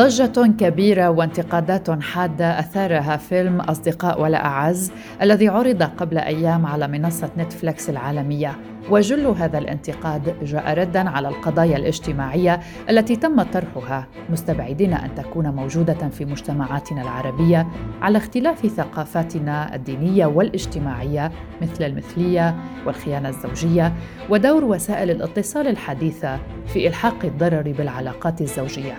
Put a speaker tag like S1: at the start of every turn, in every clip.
S1: ضجة كبيرة وانتقادات حادة أثارها فيلم أصدقاء ولا أعز الذي عرض قبل أيام على منصة نتفليكس العالمية. وجل هذا الانتقاد جاء ردا على القضايا الاجتماعية التي تم طرحها مستبعدين أن تكون موجودة في مجتمعاتنا العربية على اختلاف ثقافاتنا الدينية والاجتماعية مثل المثلية والخيانة الزوجية ودور وسائل الاتصال الحديثة في إلحاق الضرر بالعلاقات الزوجية.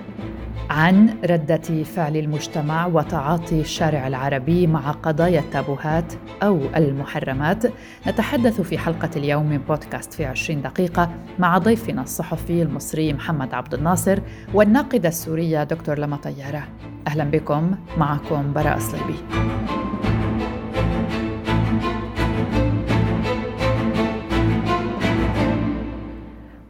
S1: عن ردة فعل المجتمع وتعاطي الشارع العربي مع قضايا التابوهات أو المحرمات نتحدث في حلقة اليوم من بودكاست في 20 دقيقة مع ضيفنا الصحفي المصري محمد عبد الناصر والناقدة السورية دكتور لما طيارة. أهلا بكم. معكم براء صليبي.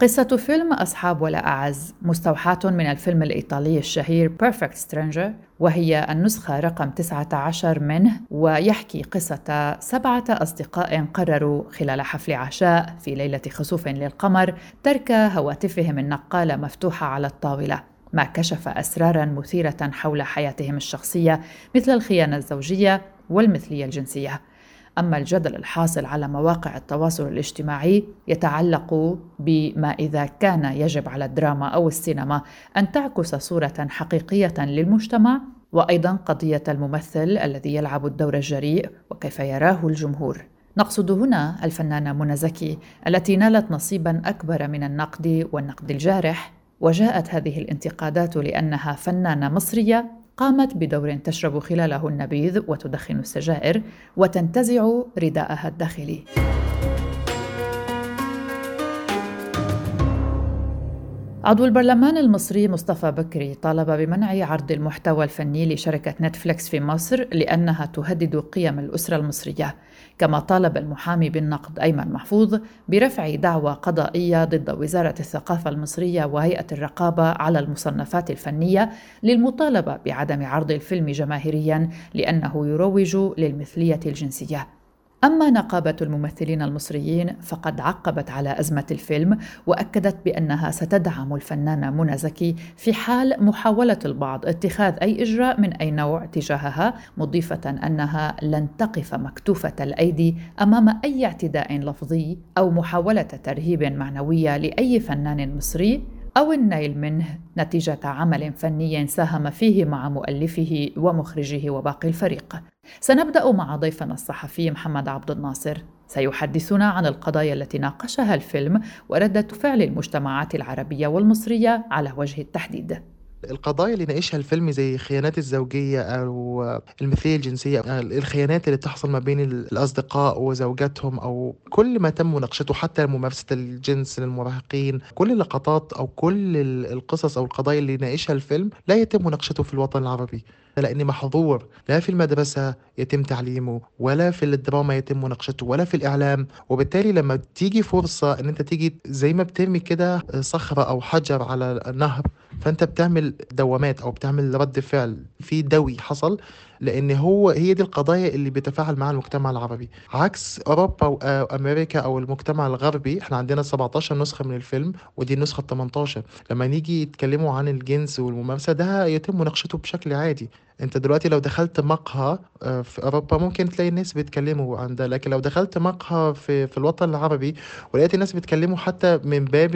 S1: قصة فيلم أصحاب ولا أعز مستوحاة من الفيلم الإيطالي الشهير Perfect Stranger وهي النسخة رقم 19 منه ويحكي قصة سبعة أصدقاء قرروا خلال حفل عشاء في ليلة خسوف للقمر ترك هواتفهم النقالة مفتوحة على الطاولة. ما كشف أسرارا مثيرة حول حياتهم الشخصية مثل الخيانة الزوجية والمثلية الجنسية. أما الجدل الحاصل على مواقع التواصل الاجتماعي يتعلق بما إذا كان يجب على الدراما أو السينما أن تعكس صورة حقيقية للمجتمع وأيضا قضية الممثل الذي يلعب الدور الجريء وكيف يراه الجمهور. نقصد هنا الفنانة منى زكي التي نالت نصيبا أكبر من النقد والنقد الجارح وجاءت هذه الانتقادات لأنها فنانة مصرية قامت بدور تشرب خلاله النبيذ وتدخن السجائر وتنتزع رداءها الداخلي. عضو البرلمان المصري مصطفى بكري طالب بمنع عرض المحتوى الفني لشركة نتفليكس في مصر لأنها تهدد قيم الأسرة المصرية كما طالب المحامي بالنقد أيمن محفوظ برفع دعوى قضائية ضد وزارة الثقافة المصرية وهيئة الرقابة على المصنفات الفنية للمطالبة بعدم عرض الفيلم جماهيريا لأنه يروج للمثلية الجنسية. أما نقابة الممثلين المصريين فقد عقبت على أزمة الفيلم وأكدت بأنها ستدعم الفنانة منى زكي في حال محاولة البعض اتخاذ أي إجراء من أي نوع تجاهها مضيفة أنها لن تقف مكتوفة الأيدي أمام أي اعتداء لفظي أو محاولة ترهيب معنوية لأي فنان مصري أو النيل منه نتيجة عمل فني ساهم فيه مع مؤلفه ومخرجه وباقي الفريق. سنبدأ مع ضيفنا الصحفي محمد عبد الناصر سيحدثنا عن القضايا التي ناقشها الفيلم وردة فعل المجتمعات العربية والمصرية على وجه التحديد.
S2: القضايا اللي ناقشها الفيلم زي الخيانات الزوجية أو المثلية الجنسية الخيانات اللي تحصل ما بين الأصدقاء وزوجاتهم أو كل ما تم مناقشته حتى ممارسة الجنس للمراهقين كل اللقطات أو كل القصص أو القضايا اللي ناقشها الفيلم لا يتم مناقشته في الوطن العربي لأن محظور لا في المدرسة يتم تعليمه ولا في الدراما يتم مناقشته ولا في الإعلام وبالتالي لما تيجي فرصة إن أنت تيجي زي ما بترمي كده صخرة أو حجر على النهر فأنت بتعمل دوامات أو بتعمل رد فعل في دوي حصل لأن هو هي دي القضايا اللي بيتفاعل معها المجتمع العربي. عكس أوروبا وامريكا أو المجتمع الغربي إحنا عندنا 17 نسخة من الفيلم ودي النسخة 18 لما نيجي يتكلموا عن الجنس والممارسة ده يتم مناقشته بشكل عادي. أنت دلوقتي لو دخلت مقهى آه، في أوروبا ممكن تلاقي الناس بيتكلموا عن ده لكن لو دخلت مقهى في في الوطن العربي ولقيت الناس بيتكلموا حتى من باب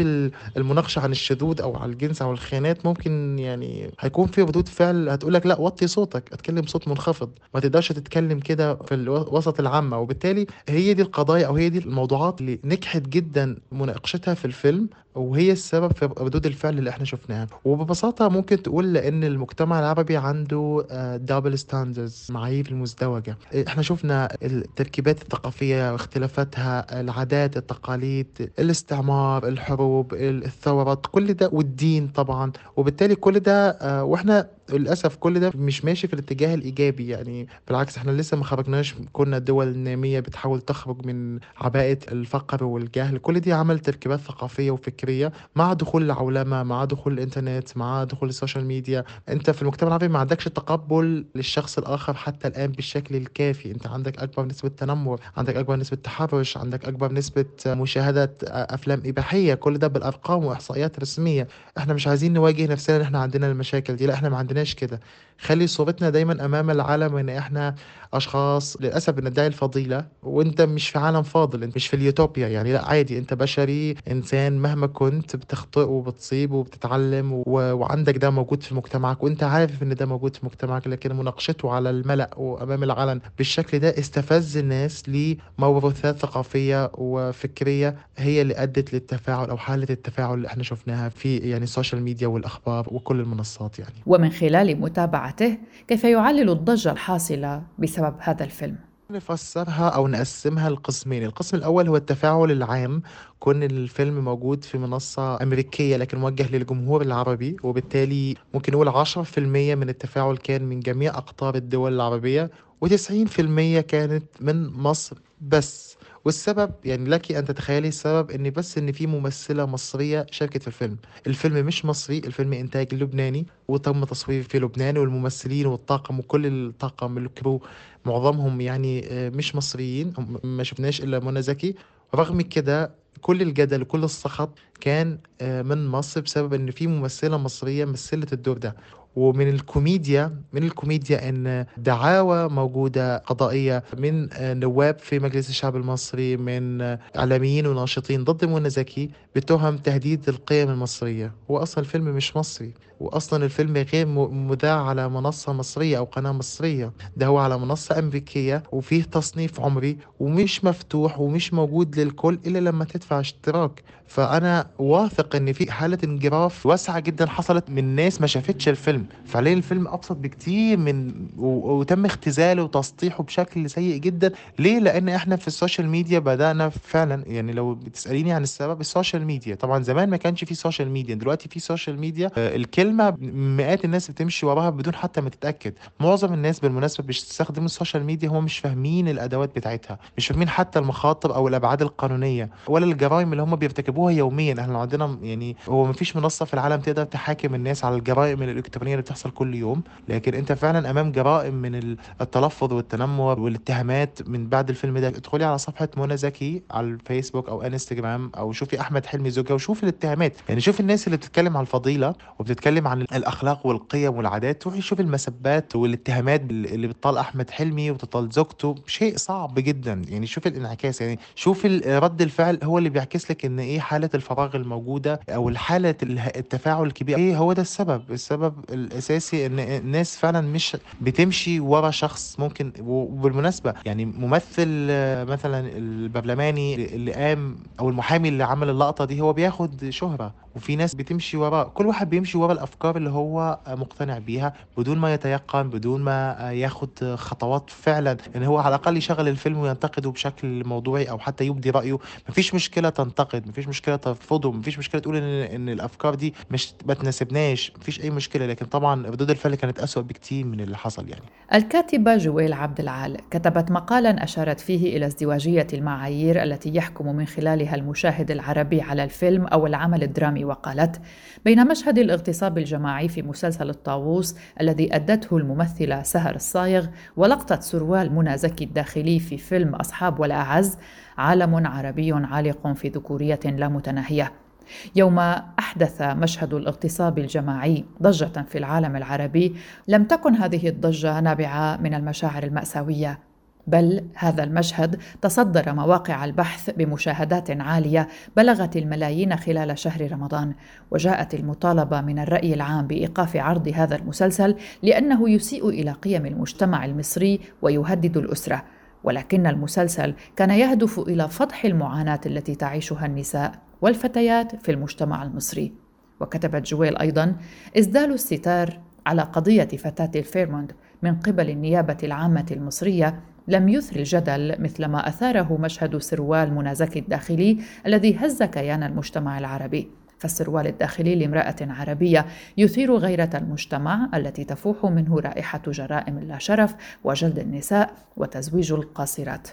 S2: المناقشة عن الشذوذ أو عن الجنس أو الخيانات ممكن يعني هيكون في ردود فعل هتقول لك لا وطي صوتك اتكلم صوت منخفض. ما تقدرش تتكلم كده في الوسط العامة. وبالتالي هي دي القضايا أو هي دي الموضوعات اللي نجحت جدا مناقشتها في الفيلم. وهي السبب في ردود الفعل اللي إحنا شفناها. وببساطة ممكن تقول لأن المجتمع العربي عنده double آه، standards معايير المزدوجة إحنا شفنا التركيبات الثقافية واختلافاتها العادات التقاليد الاستعمار الحروب الثورات كل ده والدين طبعا. وبالتالي كل ده آه، وإحنا للأسف كل ده مش ماشي في الاتجاه الإيجابي. يعني بالعكس إحنا لسه ما خرجناش كنا دول نامية بتحاول تخرج من عباءة الفقر والجهل. كل دي عمل تركيبات ثقافية وفكرية فكريه مع دخول العولمة مع دخول الإنترنت مع دخول ال social media أنت في المجتمع العربي ما عندكش تقبل للشخص الآخر حتى الآن بالشكل الكافي. أنت عندك أكبر نسبة تنمر عندك أكبر نسبة تحرش عندك أكبر نسبة مشاهدة أفلام إباحية. كل ده بالأرقام وإحصائيات رسمية. إحنا مش عايزين نواجه نفسنا إن إحنا عندنا المشاكل دي. لا إحنا ما عندناش كده. خلي صورتنا دايما أمام العالم ان إحنا أشخاص للأسف بندعي الفضيلة وإنت مش في عالم فاضل إنت مش في اليوتوبيا يعني لا عادي إنت بشري إنسان مهما كنت بتخطئ وبتصيب وبتتعلم و... وعندك ده موجود في مجتمعك وإنت عارف إن ده موجود في مجتمعك لكن مناقشته على الملأ وأمام العلن بالشكل ده استفز الناس لموروثات ثقافية وفكرية هي اللي أدت للتفاعل أو حاله التفاعل اللي إحنا شفناها في يعني ال social media والأخبار وكل المنصات يعني.
S1: ومن خلال متابعته كيف يعلل الضجة الحاصلة بسبب هذا الفيلم.
S2: نفسرها أو نقسمها لقسمين. القسم الأول هو التفاعل العام. كون الفيلم موجود في منصة أمريكية لكن موجه للجمهور العربي وبالتالي ممكن نقول 10% من التفاعل كان من جميع أقطار الدول العربية و90% كانت من مصر بس. والسبب يعني لك أن تتخيلي السبب إن بس إن في ممثلة مصرية شاركت في الفيلم. الفيلم مش مصري الفيلم إنتاج لبناني وتم تصويره في لبنان والممثلين والطاقم وكل الطاقم الكرو معظمهم يعني آه، مش مصريين ما شفناش إلا منى زكي. رغم كده كل الجدل وكل السخط كان آه، من مصر بسبب إن في ممثلة مصرية مثلت الدور ده. ومن الكوميديا من الكوميديا إن دعاوى موجودة قضائية من نواب في مجلس الشعب المصري من إعلاميين وناشطين ضد منى زكي بتهم تهديد القيم المصرية. هو أصلا الفيلم مش مصري واصلا الفيلم غير مذاع على منصة مصرية أو قناة مصرية. ده هو على منصة أمريكية وفيه تصنيف عمري ومش مفتوح ومش موجود للكل إلا لما تدفع اشتراك. فأنا واثق إن في حالة انجراف واسعة جدا حصلت من ناس ما شافتش الفيلم. فعليا الفيلم أبسط بكتير من وتم اختزاله وتسطيحه بشكل سيء جدا. ليه؟ لأن إحنا في ال social media بدأنا فعلا يعني لو بتسأليني عن السبب ال social media. طبعا زمان ما كانش في social media دلوقتي في social media. الكلمة مئات الناس بتمشي وراها بدون حتى ما تتأكد. معظم الناس بالمناسبة بيستخدموا ال social media هم مش فاهمين الأدوات بتاعتها مش فاهمين حتى المخاطر أو الأبعاد القانونية ولا الجرائم اللي هم بيرتكبوها. يوميا. إحنا عندنا يعني هو ما فيش منصة في العالم تقدر تحاكم الناس على الجرائم الإلكترونية اللي بتحصل كل يوم. لكن انت فعلا أمام جرائم من التلفظ والتنمر والاتهامات من بعد الفيلم ده. ادخلي على صفحة منى زكي على الفيسبوك أو إنستجرام أو شوفي أحمد حلمي زوجها وشوفي الاتهامات. يعني شوفي الناس اللي بتتكلم على الفضيلة وبتتكلم عن الأخلاق والقيم والعادات. روحي شوفي المسبات والاتهامات اللي بتطال أحمد حلمي وتطال زوجته. شيء صعب جدا. يعني شوفي الانعكاس. يعني شوفي رد الفعل هو اللي بيعكس لك إن إيه حالة الفراغ الموجودة أو حاله التفاعل الكبير. إيه هو ده السبب؟ السبب الأساسي إن الناس فعلا مش بتمشي ورا شخص ممكن وبالمناسبة يعني ممثل مثلا البرلماني اللي قام أو المحامي اللي عمل اللقطة دي هو بياخد شهرة وفي ناس بتمشي وراه كل واحد بيمشي ورا الأفكار اللي هو مقتنع بيها بدون ما يتيقن بدون ما ياخد خطوات فعلا. ان هو على الأقل يشغل الفيلم وينتقده بشكل موضوعي أو حتى يبدي رأيه. مفيش مشكلة تنتقد مفيش مشكلة ترفضه مفيش مشكلة تقول إن إن الأفكار دي مش ما تناسبناش مفيش أي مشكلة لكن طبعا ردود الفعل كانت اسوء بكتير من اللي حصل يعني.
S1: الكاتبة جويل عبد العال كتبت مقالا أشارت فيه إلى ازدواجية المعايير التي يحكم من خلالها المشاهد العربي على الفيلم أو العمل الدرامي وقالت بين مشهد الاغتصاب الجماعي في مسلسل الطاووس الذي أدته الممثلة سهر الصايغ ولقطة سروال منى زكي الداخلي في فيلم أصحاب ولا أعز عالم عربي عالق في ذكورية لا متناهية. يوم أحدث مشهد الاغتصاب الجماعي ضجة في العالم العربي لم تكن هذه الضجة نابعة من المشاعر المأساوية بل هذا المشهد تصدر مواقع البحث بمشاهدات عالية بلغت الملايين خلال شهر رمضان وجاءت المطالبة من الرأي العام بإيقاف عرض هذا المسلسل لأنه يسيء إلى قيم المجتمع المصري ويهدد الأسرة. ولكن المسلسل كان يهدف إلى فضح المعاناة التي تعيشها النساء والفتيات في المجتمع المصري. وكتبت جويل أيضا اسدال الستار على قضية فتاة الفيرموند من قبل النيابة العامة المصرية لم يثر الجدل مثلما أثاره مشهد سروال منى زكي الداخلي الذي هز كيان المجتمع العربي. فالسروال الداخلي لامرأة عربية يثير غيرة المجتمع التي تفوح منه رائحة جرائم الشرف وجلد النساء وتزويج القاصرات.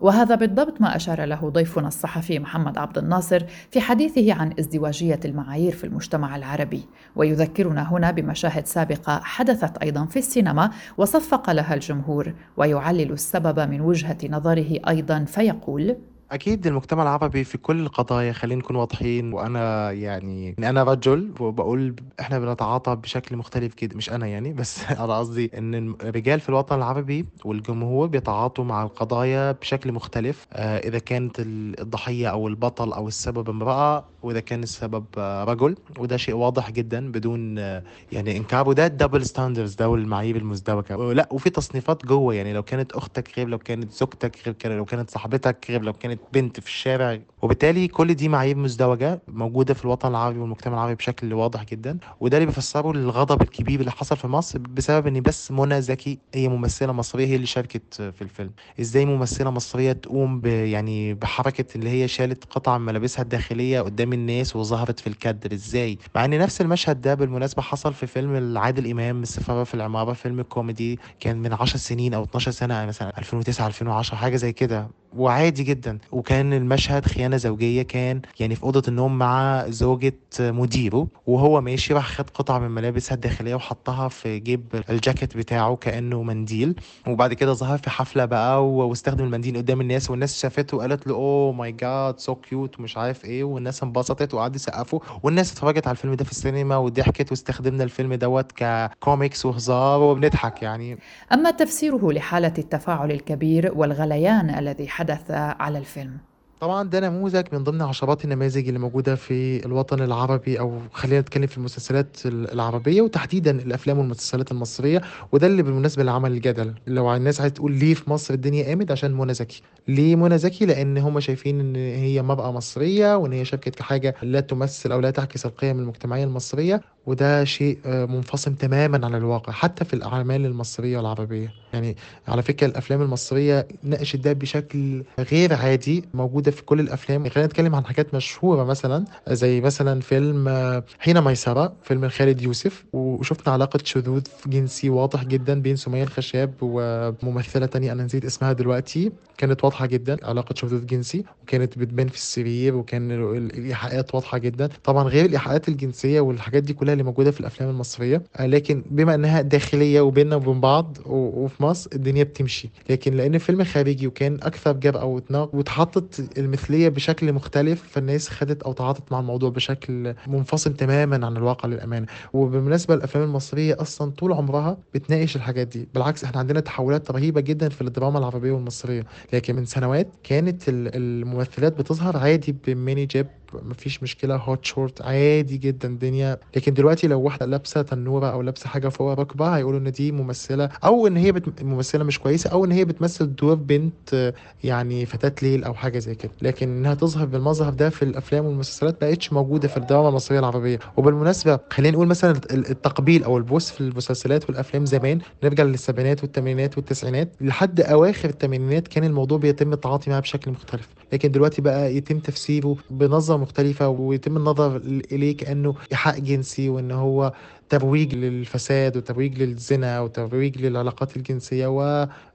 S1: وهذا بالضبط ما أشار له ضيفنا الصحفي محمد عبد الناصر في حديثه عن ازدواجية المعايير في المجتمع العربي. ويذكرنا هنا بمشاهد سابقة حدثت أيضا في السينما وصفق لها الجمهور ويعلل السبب من وجهة نظره أيضا فيقول
S2: أكيد المجتمع العربي في كل القضايا خلينا نكون واضحين وأنا يعني أنا رجل وبقول إحنا بنتعاطى بشكل مختلف جدا مش أنا يعني بس أنا قصدي إن الرجال في الوطن العربي والجمهور بيتعاطوا مع القضايا بشكل مختلف آه إذا كانت الضحية أو البطل أو السبب امرأة وإذا كان السبب آه رجل وده شيء واضح جدا بدون آه يعني إنكار وده ال double standards ده والمعايير المزدوجة. لا وفي تصنيفات جوه يعني لو كانت أختك غير لو كانت زوجتك غير لو كانت صاحبتك غير لو كانت بنت في الشارع. وبالتالي كل دي معايير مزدوجة موجودة في الوطن العربي والمجتمع العربي بشكل واضح جدا. وده اللي بيفسره الغضب الكبير اللي حصل في مصر بسبب إن بس منى زكي هي ممثلة مصرية هي اللي شاركت في الفيلم. إزاي ممثلة مصرية تقوم يعني بحركة اللي هي شالت قطع من ملابسها الداخلية قدام الناس وظهرت في الكادر. إزاي؟ مع إن نفس المشهد ده بالمناسبة حصل في فيلم عادل إمام السفارة في العمارة فيلم كوميدي كان من 10 سنين أو 12 سنة مثلا 2009 2010 حاجة زي كده وعادي جدا. وكان المشهد خيانة زوجية كان يعني في أوضة النوم مع زوجة مديره وهو ماشي راح خد قطعة من ملابسها الداخلية وحطها في جيب الجاكيت بتاعه كأنه منديل. وبعد كده ظهر في حفلة بقى واستخدم المنديل قدام الناس والناس شافته وقالت له oh my God so cute ومش عارف إيه والناس انبسطت. وقعدوا يسقفوا والناس اتفرجت على الفيلم ده في السينما وضحكت واستخدمنا الفيلم دوت ككوميكس وهزار وبنضحك يعني.
S1: أما تفسيره لحالة التفاعل الكبير والغليان الذي حدث على الفيلم.
S2: طبعا ده نموذج من ضمن عشرات النماذج اللي موجودة في الوطن العربي أو خلينا نتكلم في المسلسلات العربية وتحديدا الأفلام والمسلسلات المصرية. وده اللي بالمناسبة اللي عمل الجدل. لو الناس عايزة تقول ليه في مصر الدنيا قامت عشان منى زكي. ليه منى زكي؟ لأن هم شايفين إن هي مرأة مصرية وإن هي شاركت كحاجة لا تمثل أو لا تعكس القيم المجتمعية المصرية. وده شيء منفصل تماما عن الواقع حتى في الأعمال المصرية والعربية يعني على فكرة الأفلام المصرية ناقشت ده بشكل غير عادي موجودة في كل الأفلام. خلينا نتكلم عن حاجات مشهورة مثلا زي مثلا فيلم حين ميسرة فيلم خالد يوسف. وشفنا علاقة شذوذ جنسي واضح جدا بين سمية الخشاب وممثلة تانية أنا نسيت اسمها دلوقتي. كانت واضحة جدا علاقة شذوذ جنسي. وكانت بتبان في السرير وكان الإيحاءات واضحة جدا. طبعا غير الإيحاءات الجنسية والحاجات دي كلها اللي موجودة في الأفلام المصرية. لكن بما أنها داخلية وبيننا وبين بعض وفي مصر الدنيا بتمشي. لكن لأن فيلم خارجي وكان جرأة وإتناق واتحطت المثلية بشكل مختلف فالناس خدت أو تعاطت مع الموضوع بشكل منفصل تماما عن الواقع للأمانة. وبالمناسبة الأفلام المصرية أصلا طول عمرها بتناقش الحاجات دي. بالعكس إحنا عندنا تحولات رهيبة جدا في الدراما العربية والمصرية. لكن من سنوات كانت الممثلات بتظهر عادي بميني جيب مفيش مشكلة هوت شورت عادي جدا الدنيا. لكن دلوقتي لو واحدة لابسة تنورة أو لابسة حاجة فوق ركبها هيقولوا إن دي ممثلة أو إن هي بت... ممثلة مش كويسة أو إن هي بتمثل دور بنت يعني فتاة ليل أو حاجة زي كده. لكن إنها تظهر بالمظهر ده في الأفلام والمسلسلات ما بقتش موجودة في الدراما المصرية العربية. وبالمناسبة خلينا نقول مثلا التقبيل أو البوس في المسلسلات والأفلام زمان نرجع للسبعينات والثمانينات والتسعينات لحد أواخر الثمانينات كان الموضوع بيتم التعاطي معاه بشكل مختلف. لكن دلوقتي بقى يتم تفسيره بنظره مختلفة ويتم النظر إليه كأنه إيحاء جنسي وإن هو ترويج للفساد وترويج للزنا وترويج للعلاقات الجنسية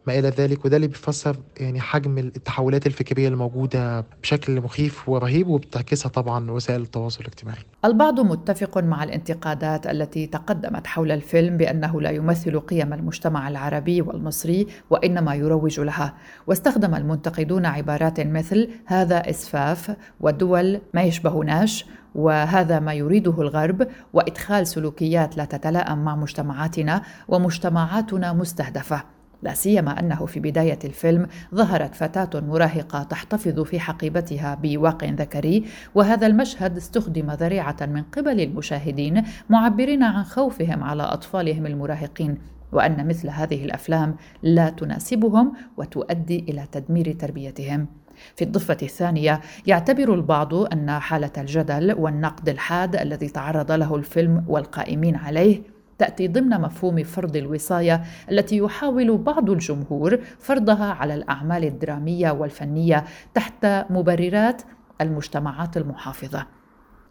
S2: وما إلى ذلك وده اللي بيفسر يعني حجم التحولات الفكرية الموجودة بشكل مخيف ورهيب وبتعكسها طبعا وسائل التواصل الاجتماعي.
S1: البعض متفق مع الانتقادات التي تقدمت حول الفيلم بأنه لا يمثل قيم المجتمع العربي والمصري وإنما يروج لها. واستخدم المنتقدون عبارات مثل هذا إسفاف والدول ما يشبهناش وهذا ما يريده الغرب وإدخال سلوكيات لا تتلائم مع مجتمعاتنا ومجتمعاتنا مستهدفة. لا سيما أنه في بداية الفيلم ظهرت فتاة مراهقة تحتفظ في حقيبتها بواق ذكري وهذا المشهد استخدم ذريعة من قبل المشاهدين معبرين عن خوفهم على أطفالهم المراهقين وأن مثل هذه الأفلام لا تناسبهم وتؤدي إلى تدمير تربيتهم. في الضفة الثانية يعتبر البعض أن حالة الجدل والنقد الحاد الذي تعرض له الفيلم والقائمين عليه تأتي ضمن مفهوم فرض الوصاية التي يحاول بعض الجمهور فرضها على الأعمال الدرامية والفنية تحت مبررات المجتمعات المحافظة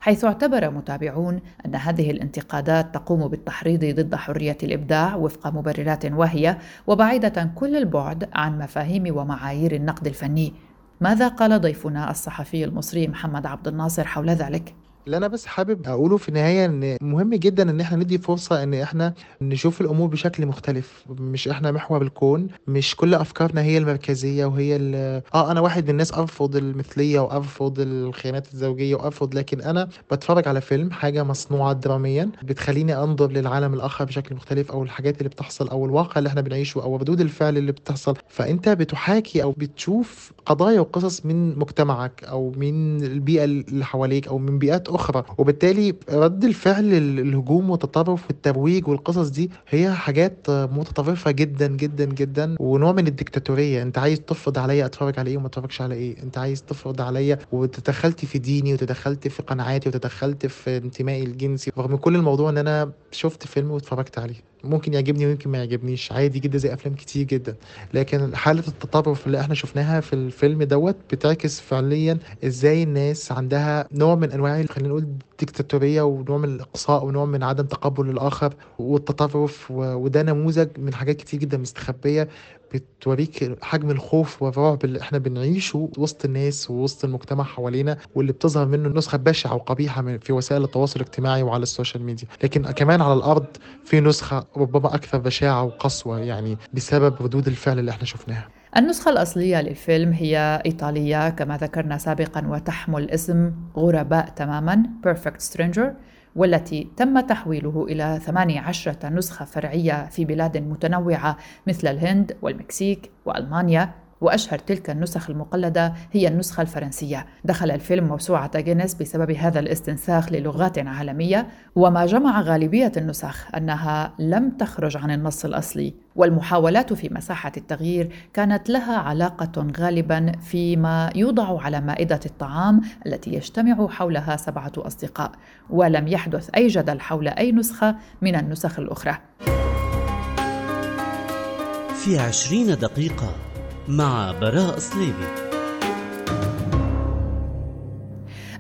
S1: حيث اعتبر متابعون أن هذه الانتقادات تقوم بالتحريض ضد حرية الإبداع وفق مبررات واهية وبعيدة كل البعد عن مفاهيم ومعايير النقد الفني ماذا قال ضيفنا الصحفي المصري محمد عبد الناصر حول ذلك؟
S2: اللي أنا بس حابب أقوله في النهاية إن مهم جدا إن إحنا ندي فرصة إن إحنا نشوف الأمور بشكل مختلف. مش إحنا محور الكون مش كل أفكارنا هي المركزية وهي آه أنا واحد من الناس أرفض المثلية وأرفض الخيانات الزوجية وأرفض لكن أنا بتفرج على فيلم حاجة مصنوعة دراميا بتخليني أنظر للعالم الآخر بشكل مختلف أو الحاجات اللي بتحصل أو الواقع اللي إحنا بنعيشه أو ردود الفعل اللي بتحصل. فأنت بتحاكي أو بتشوف قضايا وقصص من مجتمعك أو من البيئة اللي حواليك أو من بيئات أخرى. وبالتالي رد الفعل الهجوم والتطرف والترويج والقصص دي هي حاجات متطرفة جدا جدا جدا. ونوع من الديكتاتوريه أنت عايز تفرض عليا أتفرج على إيه وما أتفرجش على إيه. أنت عايز تفرض عليا وتدخلت في ديني وتدخلت في قناعاتي وتدخلت في انتمائي الجنسي. رغم كل الموضوع إن أنا شفت فيلم واتفرجت عليه. ممكن يعجبني ويمكن ما يعجبنيش. عادي جدا زي أفلام كتير جدا. لكن حالة التطرف اللي إحنا شفناها في الفيلم دوت بتعكس فعليا إزاي الناس عندها نوع من أنواع خلينا نقول ديكتاتورية ونوع من الإقصاء ونوع من عدم تقبل الآخر والتطرف وده نموذج من حاجات كتير جدا مستخبية بتوريك حجم الخوف والرعب اللي إحنا بنعيشه وسط الناس ووسط المجتمع حوالينا واللي بتظهر منه نسخة بشعة وقبيحة في وسائل التواصل الاجتماعي وعلى ال social media. لكن كمان على الأرض في نسخة ربما أكثر بشاعة وقسوة يعني بسبب ردود الفعل اللي إحنا شفناها.
S1: النسخة الأصلية للفيلم هي إيطالية كما ذكرنا سابقا وتحمل اسم غرباء تماما Perfect Stranger. والتي تم تحويله إلى 18 نسخة فرعية في بلاد متنوعة مثل الهند والمكسيك وألمانيا وأشهر تلك النسخ المقلدة هي النسخة الفرنسية. دخل الفيلم موسوعة جينيس بسبب هذا الاستنساخ للغات عالمية وما جمع غالبية النسخ أنها لم تخرج عن النص الأصلي. والمحاولات في مساحة التغيير كانت لها علاقة غالبا فيما يوضع على مائدة الطعام التي يجتمع حولها سبعة أصدقاء ولم يحدث أي جدل حول أي نسخة من النسخ الأخرى.
S3: في عشرين دقيقة مع براء صليبي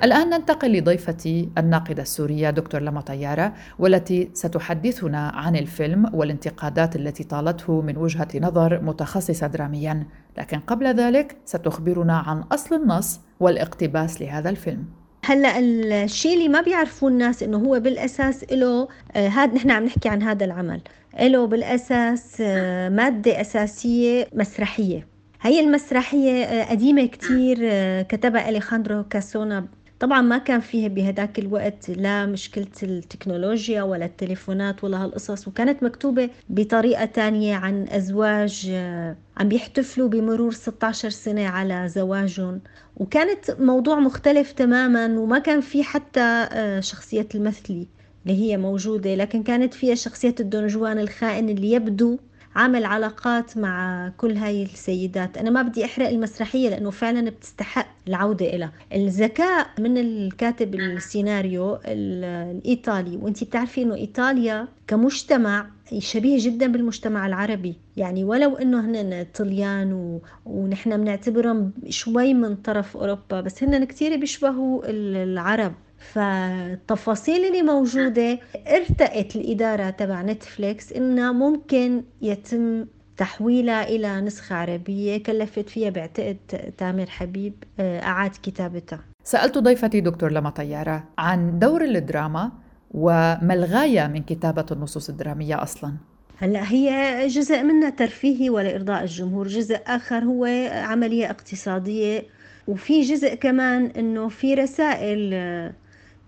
S1: الآن ننتقل لضيفتي الناقدة السورية دكتور لما طيارة والتي ستحدثنا عن الفيلم والانتقادات التي طالته من وجهة نظر متخصصة دراميا. لكن قبل ذلك ستخبرنا عن أصل النص والاقتباس لهذا الفيلم.
S4: هلا الشيء اللي ما بيعرفوه الناس إنه هو بالأساس له آه هذا نحن عم نحكي عن هذا العمل. له بالأساس آه مادة أساسية مسرحية. هي المسرحية آه، قديمة كتير آه، كتبها أليخاندرو كاسونا. طبعا ما كان فيها بهداك الوقت لا مشكلة التكنولوجيا ولا التليفونات ولا هالقصص وكانت مكتوبة بطريقة تانية عن أزواج آه، عم بيحتفلوا بمرور 16 سنة على زواجهم. وكانت موضوع مختلف تماما وما كان في حتى شخصية المثلي اللي هي موجودة لكن كانت فيها شخصية الدونجوان الخائن اللي يبدو عامل علاقات مع كل هاي السيدات. أنا ما بدي أحرق المسرحية لأنه فعلا بتستحق العودة إلى الذكاء من الكاتب السيناريو الإيطالي وأنت بتعرفي أنه إيطاليا كمجتمع شبيه جدا بالمجتمع العربي. يعني ولو إنه هن طليان و... ونحن بنعتبرهم شوي من طرف أوروبا بس هن كثير بيشبهوا العرب. فالتفاصيل اللي موجودة ارتأت الإدارة تبع نتفليكس إنها ممكن يتم تحويلها إلى نسخة عربية كلفت فيها بعتقد تامر حبيب آه، أعاد كتابتها.
S1: سألت ضيفتي دكتور لما طيارة عن دور الدراما وما الغاية من كتابة النصوص الدرامية أصلاً.
S4: هلأ هي جزء منها ترفيهي ولإرضاء الجمهور، جزء آخر هو عملية اقتصادية وفي جزء كمان إنه في رسائل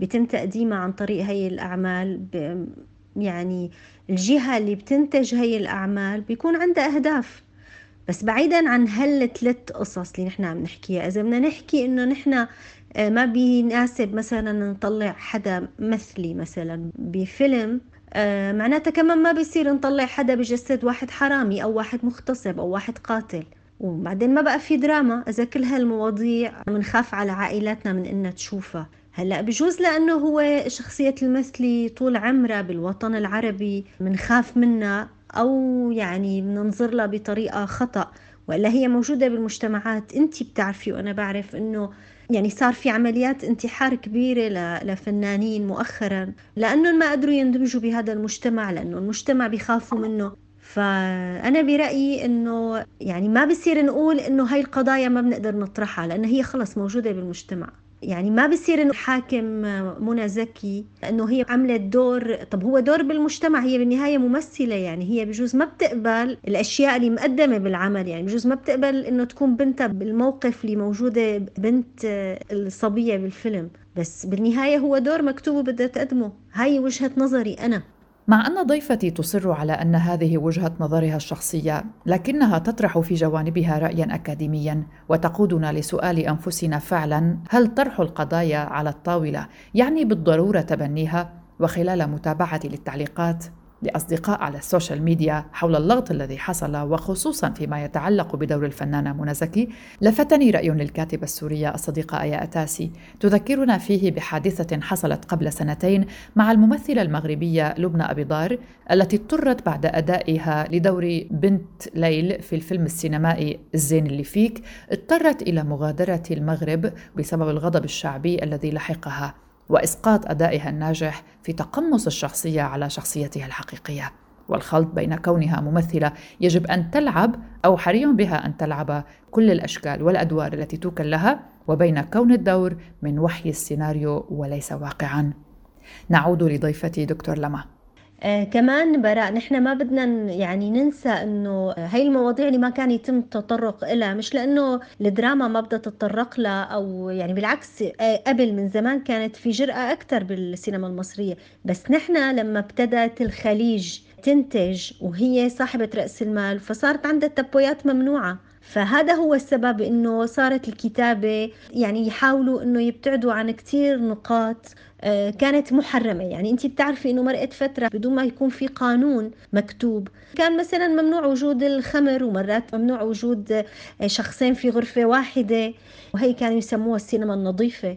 S4: بيتم تقديمها عن طريق هي الأعمال يعني الجهة اللي بتنتج هي الأعمال بيكون عندها أهداف. بس بعيدا عن هالثلاث قصص اللي نحن عم نحكيها إذا بدنا نحكي إنه نحن آه، ما بيناسب مثلا نطلع حدا مثلي مثلا بفيلم آه، معناتها كمان ما بيصير نطلع حدا بجسد واحد حرامي أو واحد مغتصب أو واحد قاتل. وبعدين ما بقى في دراما. إذا كل هالمواضيع بنخاف على عائلاتنا من إنها تشوفها. هلا بجوز لأنه هو شخصية المثلي طول عمرها بالوطن العربي بنخاف منها أو يعني بننظر لها بطريقة خطأ وإلا هي موجودة بالمجتمعات. انت بتعرفي وأنا بعرف إنه يعني صار في عمليات انتحار كبيرة لفنانين مؤخرا لأنهم ما قدروا يندمجوا بهذا المجتمع لأنه المجتمع بيخافوا منه. فأنا برأيي إنه يعني ما بصير نقول إنه هاي القضايا ما بنقدر نطرحها لأن هي خلص موجودة بالمجتمع. يعني ما بصير إنه حاكم منى زكي إنه هي عملت دور طب هو دور بالمجتمع هي بالنهاية ممثلة يعني هي بجوز ما بتقبل الأشياء اللي مقدمة بالعمل يعني بجوز ما بتقبل إنه تكون بنتها بالموقف اللي موجودة بنت الصبية بالفيلم. بس بالنهاية هو دور مكتوب وبدها تقدمه. هاي وجهة نظري أنا.
S1: مع أن ضيفتي تصر على أن هذه وجهة نظرها الشخصية، لكنها تطرح في جوانبها رأيا أكاديميا وتقودنا لسؤال أنفسنا فعلا هل طرح القضايا على الطاولة يعني بالضرورة تبنيها؟ وخلال متابعتي للتعليقات لأصدقاء على السوشيال ميديا حول اللغط الذي حصل وخصوصا فيما يتعلق بدور الفنانة منى زكي. لفتني رأي للكاتبة السورية الصديقة آية أتاسي. تذكرنا فيه بحادثة حصلت قبل سنتين مع الممثلة المغربية لبنى أبيضار التي اضطرت بعد أدائها لدور بنت ليل في الفيلم السينمائي الزين اللي فيك. اضطرت إلى مغادرة المغرب بسبب الغضب الشعبي الذي لحقها. وإسقاط أدائها الناجح في تقمص الشخصية على شخصيتها الحقيقية. والخلط بين كونها ممثلة يجب أن تلعب أو حري بها أن تلعب كل الأشكال والأدوار التي توكل لها وبين كون الدور من وحي السيناريو وليس واقعا. نعود لضيفتي دكتور لما.
S4: آه كمان براء نحن ما بدنا يعني ننسى إنه هاي المواضيع اللي ما كان يتم التطرق لها مش لإنه الدراما ما بدها تتطرق لها أو يعني بالعكس آه قبل من زمان كانت في جرأة أكثر بالسينما المصرية. بس نحن لما ابتدت الخليج تنتج وهي صاحبة رأس المال فصارت عندها التبويات ممنوعة. فهذا هو السبب إنه صارت الكتابة يعني يحاولوا إنه يبتعدوا عن كثير نقاط آه، كانت محرمة. يعني أنت بتعرفي أنه مرقت فترة بدون ما يكون في قانون مكتوب. كان مثلا ممنوع وجود الخمر ومرات ممنوع وجود آه، شخصين في غرفة واحدة. وهي كانوا يسموها السينما النظيفة.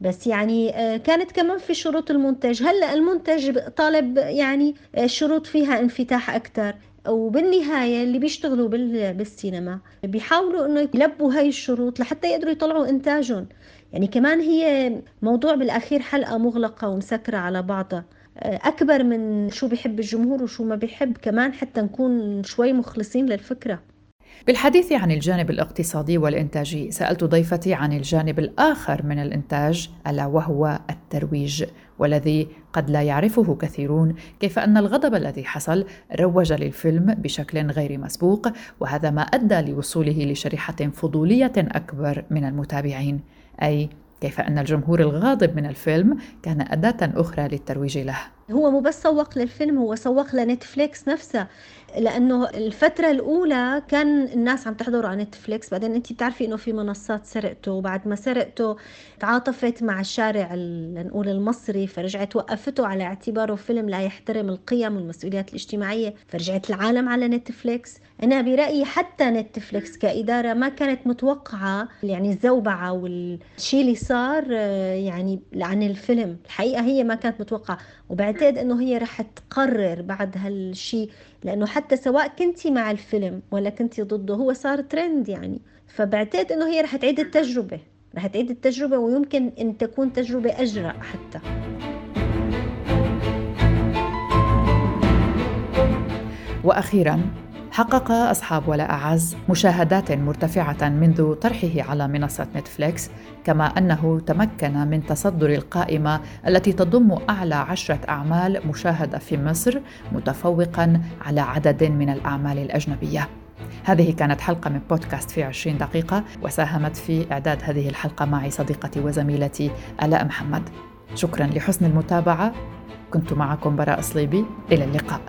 S4: بس يعني آه، كانت كمان في شروط المنتج. هلأ المنتج طالب يعني شروط فيها انفتاح أكثر وبالنهاية اللي بيشتغلوا بالسينما بيحاولوا إنه يلبوا هاي الشروط لحتى يقدروا يطلعوا إنتاجهم. يعني كمان هي موضوع بالأخير حلقة مغلقة ومسكرة على بعضها. أكبر من شو بيحب الجمهور وشو ما بيحب كمان حتى نكون شوي مخلصين للفكرة.
S1: بالحديث عن الجانب الاقتصادي والإنتاجي سألت ضيفتي عن الجانب الآخر من الإنتاج ألا وهو الترويج والذي قد لا يعرفه كثيرون كيف أن الغضب الذي حصل روج للفيلم بشكل غير مسبوق وهذا ما أدى لوصوله لشريحة فضولية أكبر من المتابعين. أي كيف أن الجمهور الغاضب من الفيلم كان أداة أخرى للترويج له.
S4: هو مو بس سوق للفيلم هو سوق لنتفليكس نفسها لأنه الفترة الأولى كان الناس عم تحضره على نتفليكس. بعدين انت بتعرفي إنه في منصات سرقته. وبعد ما سرقته تعاطفت مع الشارع لنقول المصري فرجعت وقفته على اعتباره فيلم لا يحترم القيم والمسؤوليات الاجتماعية فرجعت العالم على نتفليكس. أنا برأيي حتى نتفليكس كإدارة ما كانت متوقعة. يعني الزوبعة والشيء اللي صار يعني عن الفيلم. الحقيقة هي ما كانت متوقعة. وبعتقد انه هي رح تقرر بعد هالشيء لأنه حتى سواء كنتي مع الفيلم ولا كنتي ضده هو صار ترند يعني. فبعتقد إنه هي رح تعيد التجربة رح تعيد التجربة ويمكن إن تكون تجربة أجرأ حتى.
S1: وأخيرا حقق أصحاب ولا أعز مشاهدات مرتفعة منذ طرحه على منصة نتفليكس كما أنه تمكن من تصدر القائمة التي تضم أعلى عشرة أعمال مشاهدة في مصر متفوقا على عدد من الأعمال الأجنبية. هذه كانت حلقة من بودكاست في عشرين دقيقة وساهمت في إعداد هذه الحلقة معي صديقتي وزميلتي آلاء محمد. شكرا لحسن المتابعة. كنت معكم براء صليبي. إلى اللقاء.